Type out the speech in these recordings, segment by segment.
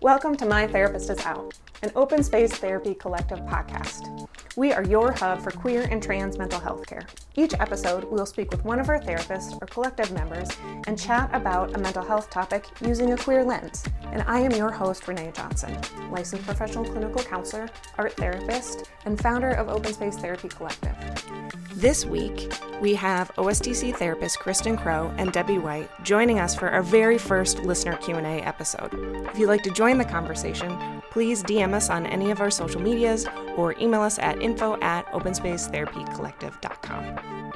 Welcome to My Therapist is Out, an open space therapy collective podcast. We are your hub for queer and trans mental health care. Each episode, we will speak with one of our therapists or collective members and chat about a mental health topic using a queer lens. And I am your host, Renae Johnson, licensed professional clinical counselor, art therapist, and founder of Open Space Therapy Collective. This week, we have OSTC therapist Kristen Crowe and Debbie Whyte joining us for our very first listener Q&A episode. If you'd like to join the conversation, please DM us on any of our social medias or email us at info at openspacetherapycollective.com.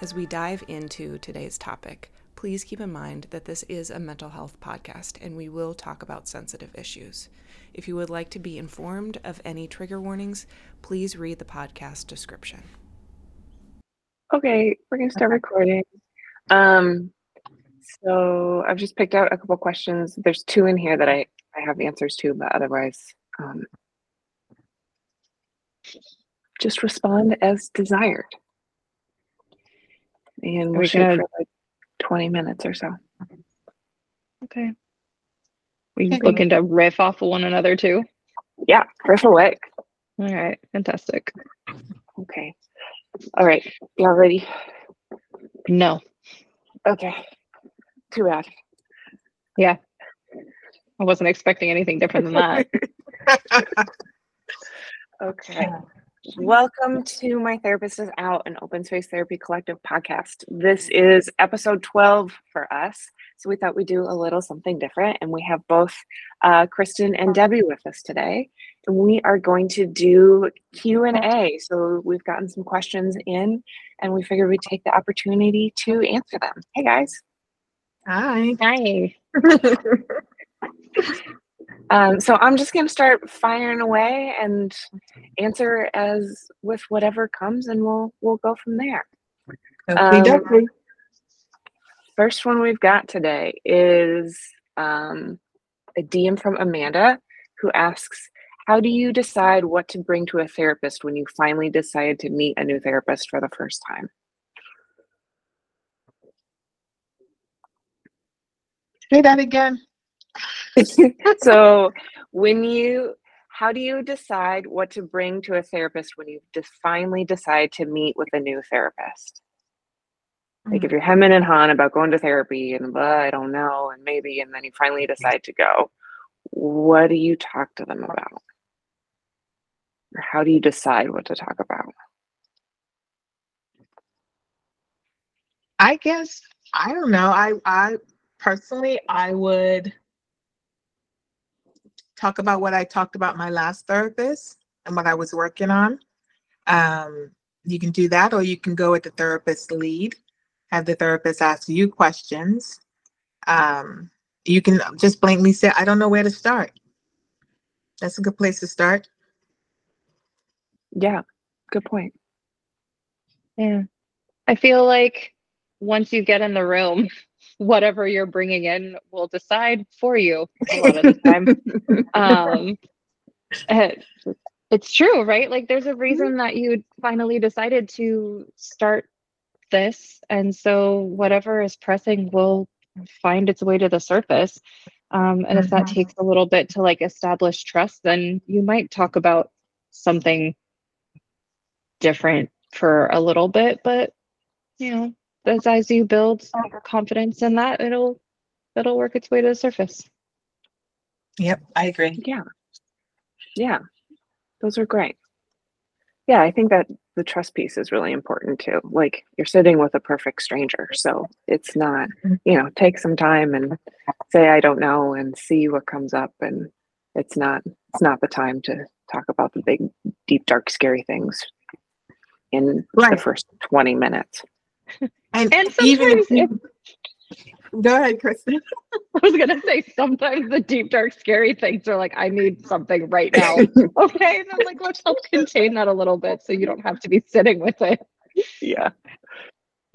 As we dive into today's topic, please keep in mind that this is a mental health podcast and we will talk about sensitive issues. If you would like to be informed of any trigger warnings, please read the podcast description. Okay, we're gonna start recording. Um, so I've just picked out a couple questions. There's two in here that I I have answers to, but otherwise, um, just respond as desired. And We shoot for like 20 minutes or so. Okay. We Okay. looking to riff off of one another too. Yeah, riff away. All right, fantastic. Okay. All right. Y'all ready? No, Okay. Too bad. Yeah. I wasn't expecting anything different than that. Okay. Welcome to My Therapist is Out, an open space therapy collective podcast. This is episode 12 for us. So we thought we'd do a little something different. And we have both uh, Kristen and Debbie with us today. And we are going to do Q&A. So we've gotten some questions in and we figured we'd take the opportunity to answer them. Hey guys. Hi. Hi. Um, so I'm just going to start firing away and answer as with whatever comes and we'll we'll go from there. Um, First one we've got today is um, a DM from Amanda who asks, How do you decide what to bring to a therapist when you finally decide to meet a new therapist for the first time? Say that again. so, when you, how do you decide what to bring to a therapist when you finally decide to meet with a new therapist? Like if mm-hmm. you're hemming and hawing about going to therapy and blah, I don't know, and maybe, and then you finally mm-hmm. decide to go, what do you talk to them about? Or how do you decide what to talk about? I guess I don't know. I I personally I would talk about what I talked about my last therapist and what I was working on. Um, you can do that, or you can go with the therapist lead, have the therapist ask you questions. Um, you can just blankly say, I don't know where to start. That's a good place to start. Yeah, good point. Yeah. I feel like once you get in the room, whatever you're bringing in will decide for you a lot of the time. um, eh, it's true, right? Like there's a reason that you finally decided to start this. And so whatever is pressing will find its way to the surface. Um, and if that Mhm. takes a little bit to like establish trust, then you might talk about something different for a little bit, but you know, as as you build confidence in that, it'll it'll work its way to the surface. Yep, I agree. Yeah. Yeah. Those are great. Yeah, I think that the trust piece is really important too. Like you're sitting with a perfect stranger. So it's not, mm-hmm. you know, take some time and say I don't know and see what comes up and it's not it's not the time to talk about the big deep dark scary things in the first 20 minutes. And, And even if sometimes you, go ahead, Kristen. I was gonna say sometimes the deep dark scary things are like, I need something right now. okay. And I'm like, let's help contain that a little bit so you don't have to be sitting with it. Yeah.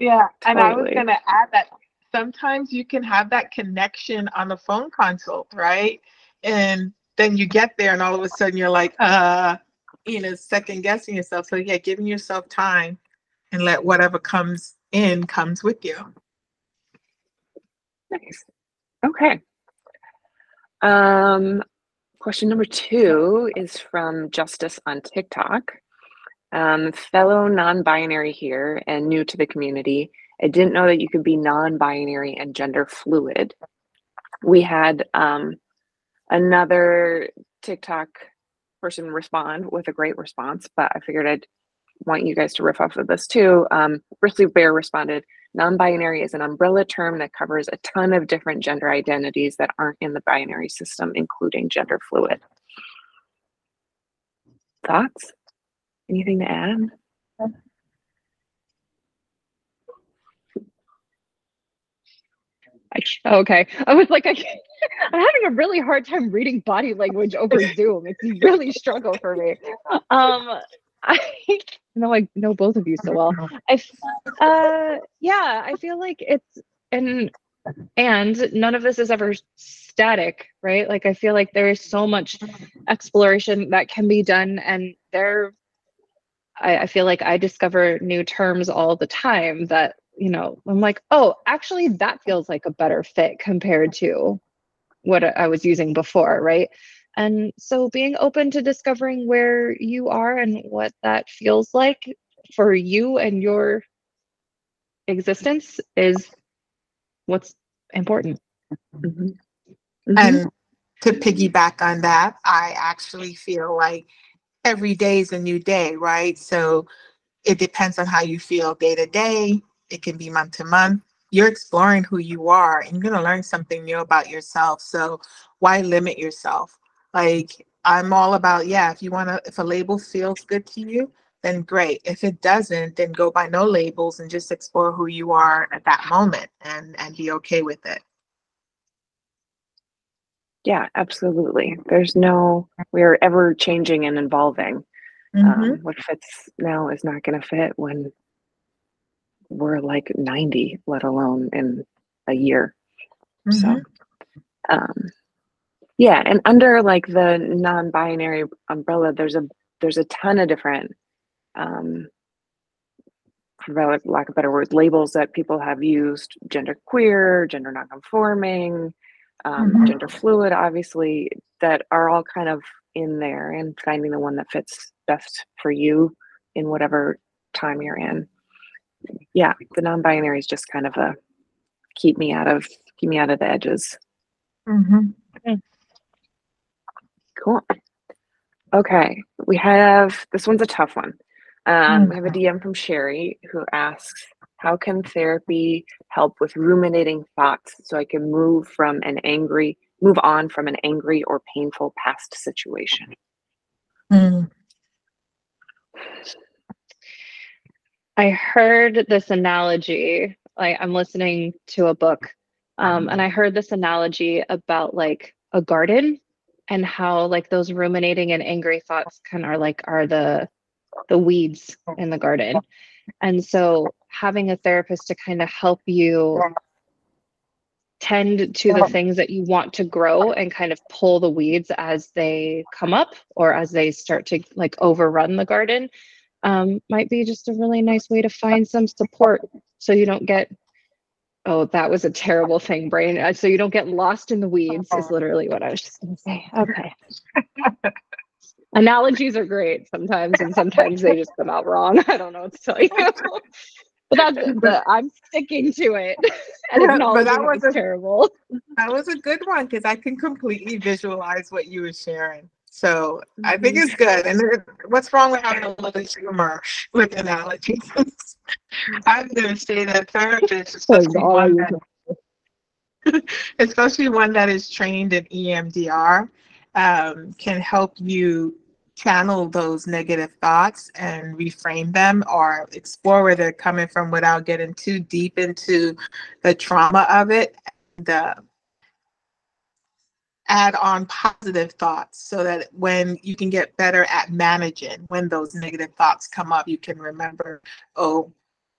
Yeah, and I was gonna add that sometimes you can have that connection on the phone consult, right? And then you get there, and all of a sudden you're like, uh, you know, second guessing yourself. So yeah, giving yourself time and let whatever comes in comes with you. Nice. Okay. Um, question number two is from Justice on TikTok. Um, fellow non-binary here and new to the community. I didn't know that you could be non-binary and gender fluid. We had um, another TikTok person respond with a great response, but I figured I'd want you guys to riff off of this too. Um, Bristly Bear responded, non-binary is an umbrella term that covers a ton of different gender identities that aren't in the binary system, including gender fluid. Thoughts? Anything to add? I, oh, okay. I was like, I, I'm having a really hard time reading body language over Zoom. It's really struggle for me. Um, I know I know both of you so well. I, uh, yeah, I feel like it's and and none of this is ever static, right? Like I feel like there is so much exploration that can be done, and there, I, I feel like I discover new terms all the time that you know I'm like, oh, actually, that feels like a better fit compared to what I was using before, right? And so being open to discovering where you are and what that feels like for you and your existence is what's important. Mhm. And to piggyback on that, I actually feel like every day is a new day, right? So it depends on how you feel day to day. It can be month to month. You're exploring who you are and you're going to learn something new about yourself. So why limit yourself? Like, I'm all about, yeah, if you want to, if a label feels good to you, then great. If it doesn't, then go by no labels and just explore who you are at that moment and and be okay with it. Yeah, absolutely. There's no, we're ever changing and evolving. Mhm. Um, what fits now is not going to fit when we're like 90, let alone in a year. So, Mhm. um, yeah, and under like the non-binary umbrella, there's a there's a ton of different, um, for lack of better words, labels that people have used: gender queer, gender nonconforming, um, Mhm. gender fluid, obviously, that are all kind of in there, and finding the one that fits best for you in whatever time you're in. Yeah, the non-binary is just kind of a keep me out of keep me out of the edges. Mhm. Cool. Okay, we have this one's a tough one. Um, we have a DM from Sherry who asks, "How can therapy help with ruminating thoughts so I can move from an angry, move on from an angry or painful past situation?" Mm. I heard this analogy, like I'm listening to a book, um, and I heard this analogy about like a garden and how like those ruminating and angry thoughts kind of are like are the the weeds in the garden. And so having a therapist to kind of help you tend to the things that you want to grow and kind of pull the weeds as they come up or as they start to like overrun the garden um, might be just a really nice way to find some support so you don't get oh that was a terrible thing brain Uh, so you don't get lost in the weeds is literally what i was just going to say. Okay. Analogies are great sometimes and sometimes they just come out wrong. I don't know what to tell you. But that's the i'm sticking to it. And Yeah, but that was was a- terrible. That was a good one because I can completely visualize what you were sharing. So I think it's good. And there- what's wrong with having a little humor with analogies? I'm going to say that therapists, especially one, that, especially one that is trained in EMDR, um, can help you channel those negative thoughts and reframe them or explore where they're coming from without getting too deep into the trauma of it. Uh, add on positive thoughts so that when you can get better at managing when those negative thoughts come up, you can remember, oh,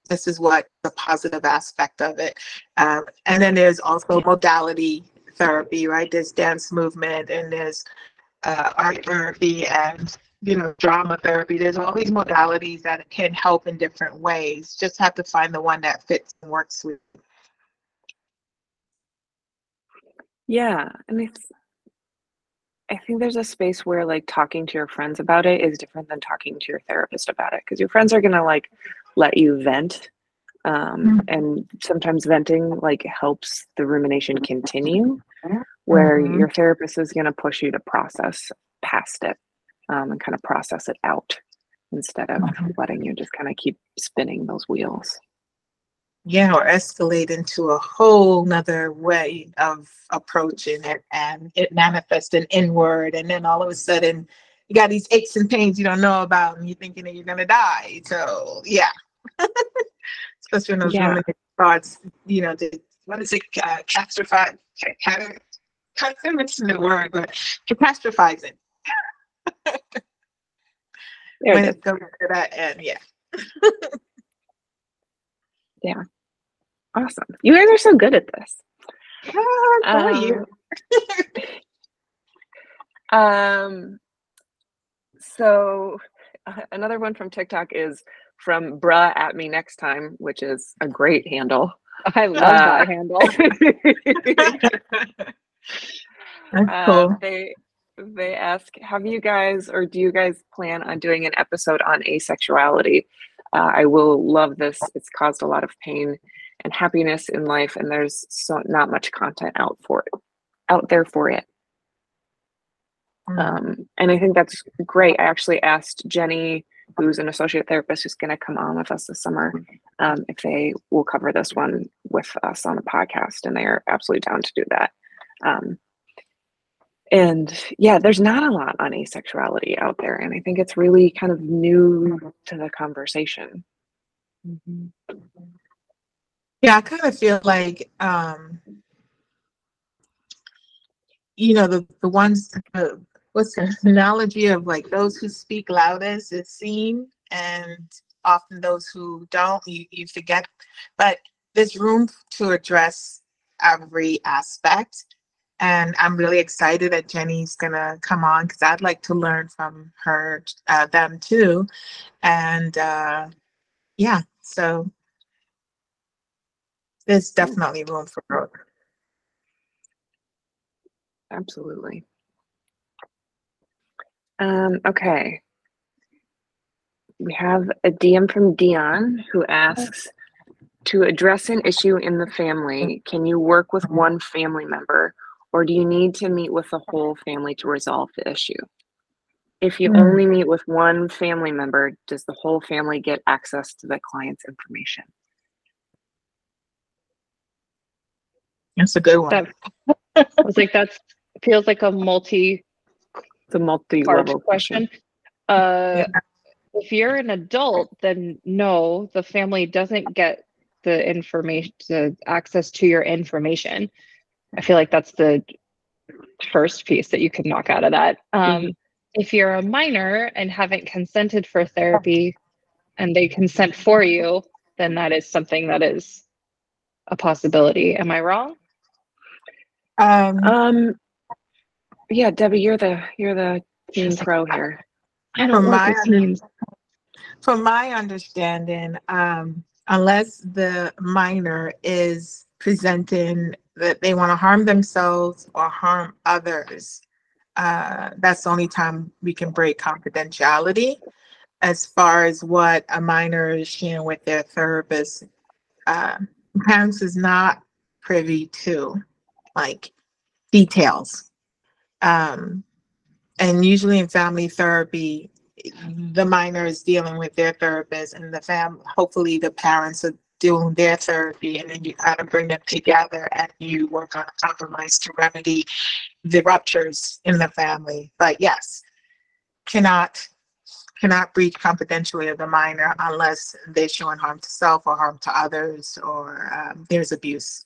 this is what the positive aspect of it. Um, and then there's also modality therapy, right? There's dance movement and there's uh, art therapy and you know drama therapy. There's all these modalities that can help in different ways. Just have to find the one that fits and works with. You. Yeah, and it's I think there's a space where like talking to your friends about it is different than talking to your therapist about it because your friends are gonna like let you vent. Um, and sometimes venting like helps the rumination continue, where Mhm. your therapist is gonna push you to process past it um, and kind of process it out instead of Mhm. letting you just kind of keep spinning those wheels. Yeah, or escalate into a whole nother way of approaching it and it manifesting inward. And then all of a sudden you got these aches and pains you don't know about and you're thinking that you're gonna die. So yeah. Especially when those Yeah. thoughts, you know, the, what is it, uh, catastrophize, cat- can't mention the word, but catastrophizing. There when it goes to that end, yeah. Awesome. You guys are so good at this. So are you. Um, so uh, another one from TikTok is from bruh at me next time, which is a great handle. I love Uh, that handle. That's Uh, they they ask, have you guys or do you guys plan on doing an episode on asexuality? Uh, I will love this. It's caused a lot of pain and happiness in life, and there's so not much content out for it, out there for it. Mm. Um, and I think that's great. I actually asked Jenny, who's an associate therapist who's going to come on with us this summer, um, if they will cover this one with us on the podcast, and they are absolutely down to do that. Um, and yeah, there's not a lot on asexuality out there, and I think it's really kind of new to the conversation. Yeah, I kind of feel like, um, you know, the the ones, uh, what's the analogy of like those who speak loudest is seen, and often those who don't, you, you forget. But there's room to address every aspect. And I'm really excited that Jenny's gonna come on because I'd like to learn from her, uh, them too. And uh, yeah, so there's definitely room for growth. Absolutely. Um, okay. We have a DM from Dion who asks to address an issue in the family, can you work with one family member or do you need to meet with the whole family to resolve the issue? If you Hmm. only meet with one family member, does the whole family get access to the client's information? That's a good one. That I was like, that's feels like a multi It's a multi part level question. Uh, if you're an adult, then no, the family doesn't get the information, the access to your information. I feel like that's the first piece that you can knock out of that. Um, If you're a minor and haven't consented for therapy and they consent for you, then that is something that is a possibility. Am I wrong? Um, Um, yeah, Debbie, you're the you're the team pro here. I don't like my the teams. from my understanding, um, unless the minor is presenting that they want to harm themselves or harm others, uh, that's the only time we can break confidentiality. As far as what a minor is sharing with their therapist, uh, parents is not privy to, like details. Um, and usually in family therapy, the minor is dealing with their therapist and the fam, hopefully the parents are doing their therapy and then you kind of bring them together and you work on a compromise to remedy the ruptures in the family. But yes, cannot, cannot breach confidentiality of the minor unless they're showing harm to self or harm to others or um, there's abuse.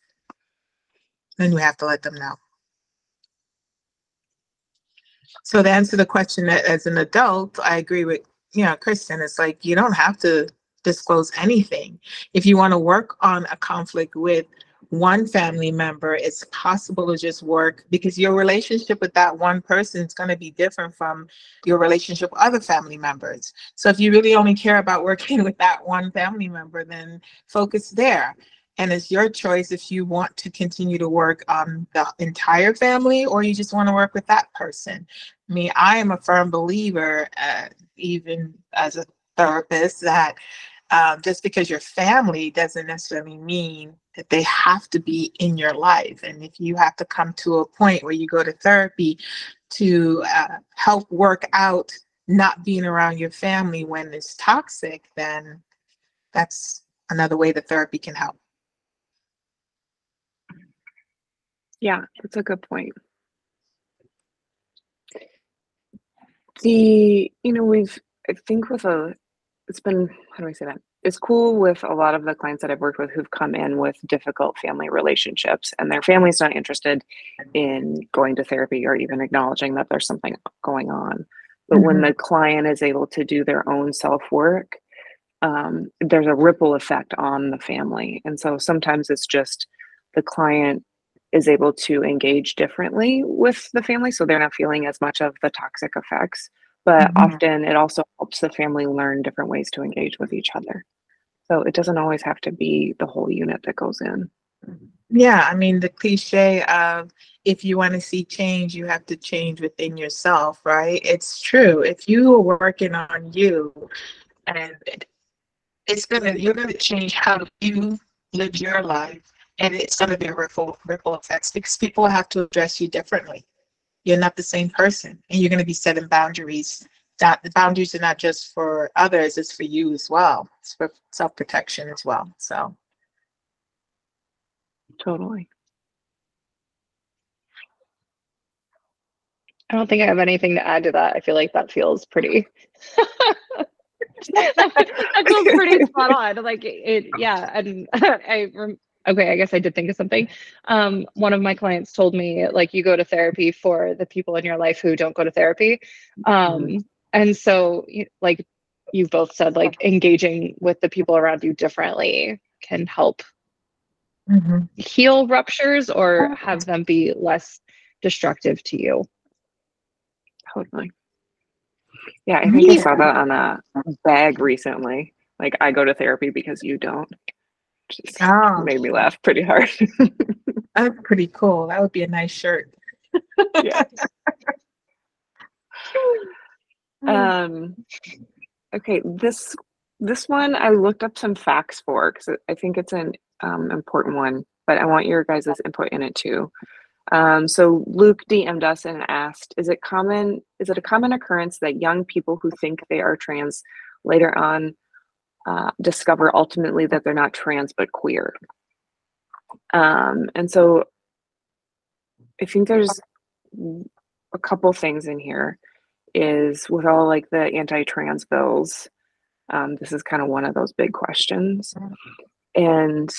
Then you have to let them know. So to answer the question as an adult, I agree with, you know, Kristen, it's like you don't have to disclose anything. If you want to work on a conflict with one family member, it's possible to just work because your relationship with that one person is going to be different from your relationship with other family members. So if you really only care about working with that one family member, then focus there. And it's your choice if you want to continue to work on the entire family or you just want to work with that person. I mean, I am a firm believer, uh, even as a therapist, that um, just because you're family doesn't necessarily mean that they have to be in your life. And if you have to come to a point where you go to therapy to uh, help work out not being around your family when it's toxic, then that's another way that therapy can help. Yeah, that's a good point. The, you know, we've, I think with a, it's been, how do I say that? It's cool with a lot of the clients that I've worked with who've come in with difficult family relationships and their family's not interested in going to therapy or even acknowledging that there's something going on. But when Mhm. the client is able to do their own self work, um, there's a ripple effect on the family. And so sometimes it's just the client is able to engage differently with the family so they're not feeling as much of the toxic effects. But Mhm. often it also helps the family learn different ways to engage with each other. So it doesn't always have to be the whole unit that goes in. Yeah, I mean, the cliche of if you want to see change, you have to change within yourself, right? It's true. If you are working on you and it's gonna, you're gonna change how you live your life. And it's gonna be a ripple, ripple effects because people have to address you differently. You're not the same person and you're gonna be setting boundaries. That the boundaries are not just for others, it's for you as well. It's for self-protection as well, so. Totally. I don't think I have anything to add to that. I feel like that feels pretty. that feels pretty spot on. Like it, yeah. And I, rem- okay, I guess I did think of something. Um, one of my clients told me, like, you go to therapy for the people in your life who don't go to therapy. Um, and so, like, you both said, like, engaging with the people around you differently can help Mhm. heal ruptures or have them be less destructive to you. Totally. Yeah, I think I saw that on a bag recently. Like, I go to therapy because you don't. Oh. made me laugh pretty hard. That's pretty cool. That would be a nice shirt. yeah. Um, okay, this this one I looked up some facts for because I think it's an um, important one, but I want your guys' input in it too. Um, so Luke DM'd us and asked, "Is it common? Is it a common occurrence that young people who think they are trans later on uh, discover ultimately that they're not trans but queer?" Um, and so I think there's a couple things in here is with all like the anti-trans bills um, this is kind of one of those big questions and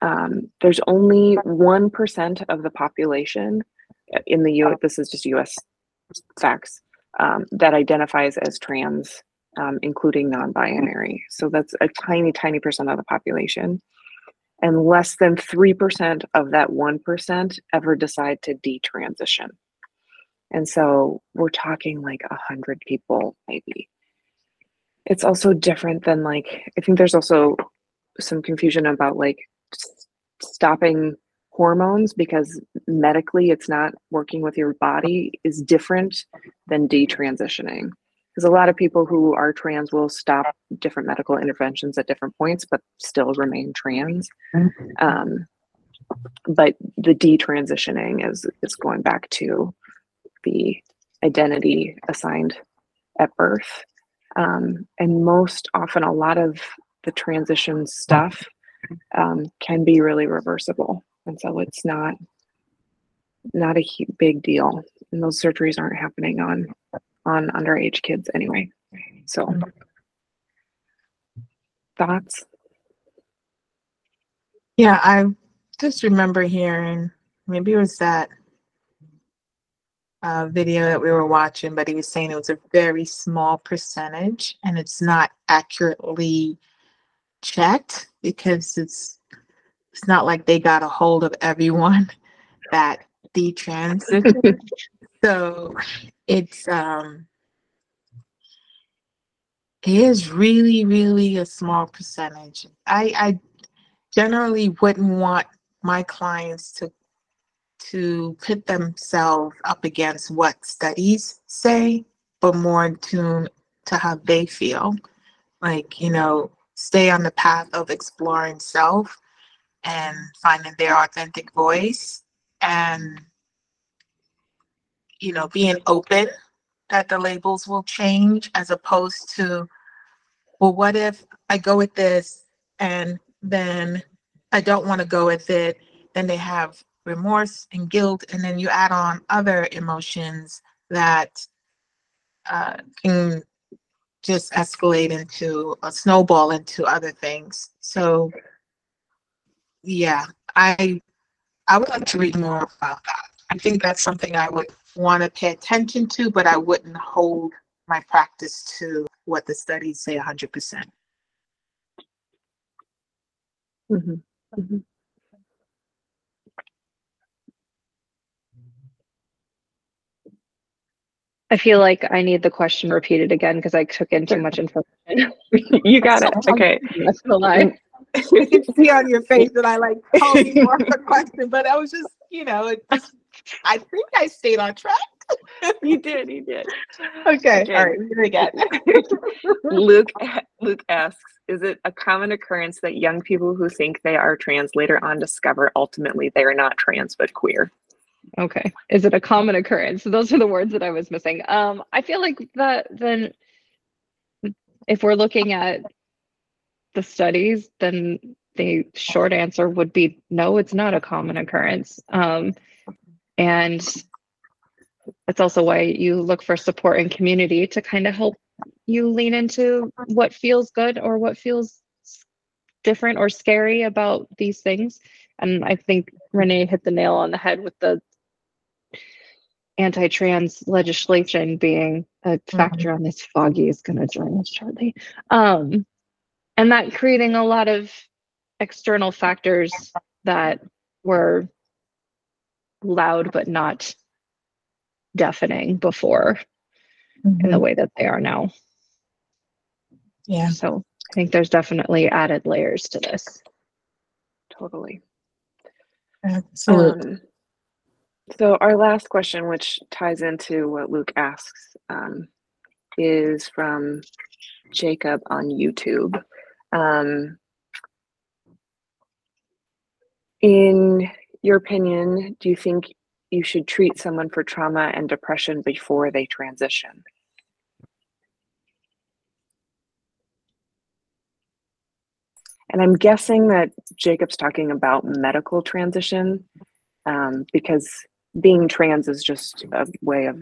um, there's only 1% of the population uh, in the u this is just us facts um, that identifies as trans um, including non-binary so that's a tiny tiny percent of the population and less than 3% of that 1% ever decide to detransition and so we're talking like a hundred people, maybe. It's also different than like, I think there's also some confusion about like stopping hormones because medically it's not working with your body is different than detransitioning. Because a lot of people who are trans will stop different medical interventions at different points, but still remain trans. Um, but the detransitioning is is going back to the identity assigned at birth. Um, and most often, a lot of the transition stuff um, can be really reversible. And so it's not not a big deal. And those surgeries aren't happening on on underage kids anyway. So thoughts? Yeah, I just remember hearing maybe it was that uh, video that we were watching, but he was saying it was a very small percentage and it's not accurately checked because it's it's not like they got a hold of everyone that detransitioned. so it's um it is really, really a small percentage. I I generally wouldn't want my clients to to put themselves up against what studies say, but more in tune to how they feel. Like, you know, stay on the path of exploring self and finding their authentic voice and you know being open that the labels will change as opposed to well what if i go with this and then i don't want to go with it then they have remorse and guilt and then you add on other emotions that uh, can just escalate into a snowball into other things. So yeah i i would like to read more about that. I think that's something i would want to pay attention to but i wouldn't hold my practice to what the studies say 100% Mhm. Mhm. I feel like I need the question repeated again because I took in too much information. You got it. Okay. That's the line. I can see on your face that I like called you more of a question, but I was just, you know, it just, I think I stayed on track. You did. You did. Okay, Okay. all right, read it again. Luke Luke asks, is it a common occurrence that young people who think they are trans later on discover ultimately they are not trans but queer? Okay. Is it a common occurrence? Those are the words that I was missing. Um, I feel like that then if we're looking at the studies, then the short answer would be no, it's not a common occurrence. Um, and that's also why you look for support and community to kind of help you lean into what feels good or what feels different or scary about these things. And I think Renae hit the nail on the head with the anti-trans legislation being a factor on this. Foggy is going to join us shortly. Um, and that creating a lot of external factors that were loud but not deafening before in the way that they are now. Yeah, So I think there's definitely added layers to this. Totally. absolutely. Um, so our last question, which ties into what Luke asks, um, is from Jacob on YouTube. Um, in your opinion, do you think you should treat someone for trauma and depression before they transition? And I'm guessing that Jacob's talking about medical transition um, because being trans is just a way of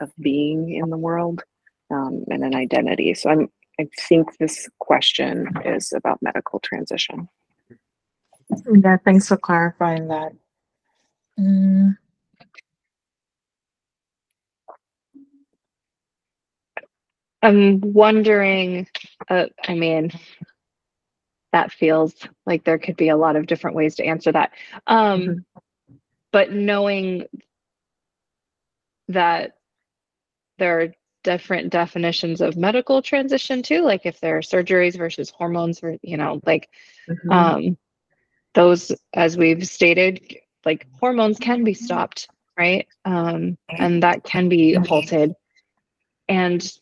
of being in the world um, and an identity. So I'm I think this question is about medical transition. Yeah, thanks for clarifying that. Mm, I'm wondering, uh, I mean, that feels like there could be a lot of different ways to answer that. Um, Mhm. But knowing that there are different definitions of medical transition too, like if there are surgeries versus hormones, or, you know, like Mhm. um, those, as we've stated, like hormones can be stopped, right? Um, and that can be halted. And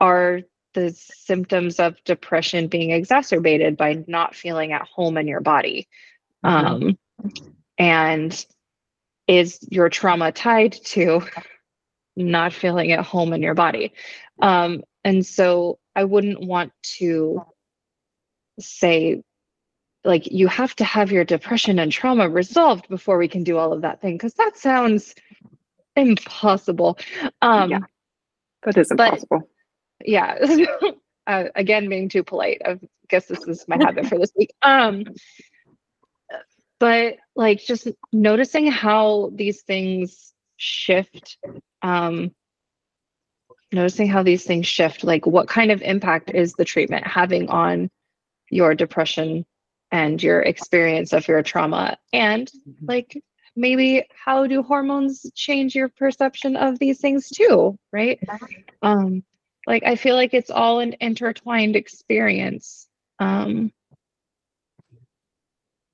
are the symptoms of depression being exacerbated by not feeling at home in your body? Um, and is your trauma tied to not feeling at home in your body? Um, and so I wouldn't want to say, like, you have to have your depression and trauma resolved before we can do all of that thing, because that sounds impossible. Um, Yeah. that is but- impossible. yeah uh, again being too polite i guess this is my habit for this week um but like just noticing how these things shift um noticing how these things shift like what kind of impact is the treatment having on your depression and your experience of your trauma and like maybe how do hormones change your perception of these things too right um like i feel like it's all an intertwined experience um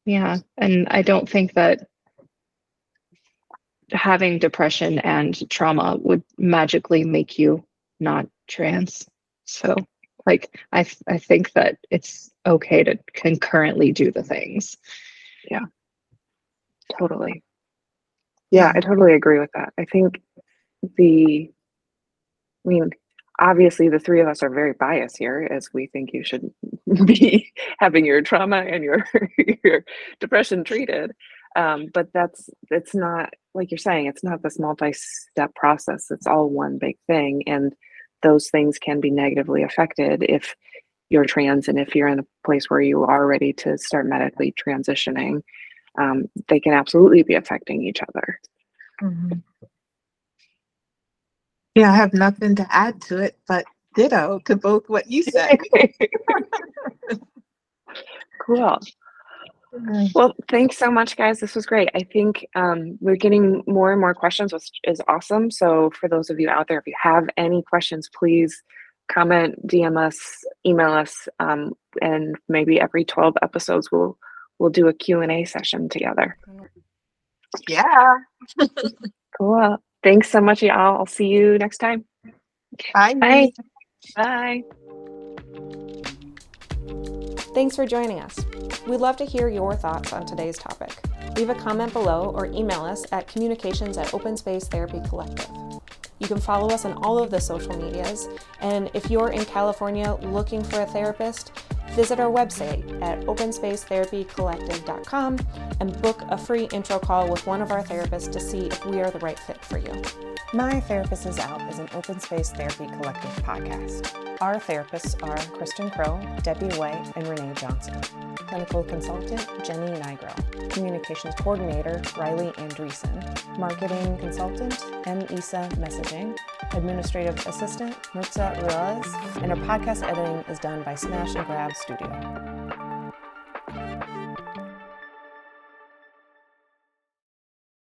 Yeah. And I don't think that having depression and trauma would magically make you not trans. So, like, I, I think that it's okay to concurrently do the things. Yeah. Totally. Yeah, I totally agree with that. I think the, I mean, obviously the three of us are very biased here as we think you should be having your trauma and your your depression treated. Um, but that's it's not like you're saying, it's not this multi-step process. It's all one big thing. And those things can be negatively affected if you're trans and if you're in a place where you are ready to start medically transitioning um, they can absolutely be affecting each other. Mhm. Yeah, I have nothing to add to it, but ditto to both what you said. cool. Well, thanks so much, guys. This was great. I think um, we're getting more and more questions, which is awesome. So, for those of you out there, if you have any questions, please comment, DM us, email us, um, and maybe every 12 episodes we'll we'll do a Q&A session together. Yeah. Cool. Thanks so much, y'all. I'll see you next time. Bye. Bye. Bye. Thanks for joining us. We'd love to hear your thoughts on today's topic. Leave a comment below or email us at communications at Open Space Therapy Collective. You can follow us on all of the social medias, and if you're in California looking for a therapist, visit our website at openspacetherapycollective.com and book a free intro call with one of our therapists to see if we are the right fit for you. My Therapist is Out is an open space therapy collective podcast. Our therapists are Kristen Crowe, Debbie Whyte, and Renae Johnson. Clinical consultant Jenny Nigro. Communications coordinator Riley Andreessen. Marketing consultant M. Isa Messaging. Administrative assistant Murtza Ruiz. And our podcast editing is done by Smash and Grab Studio.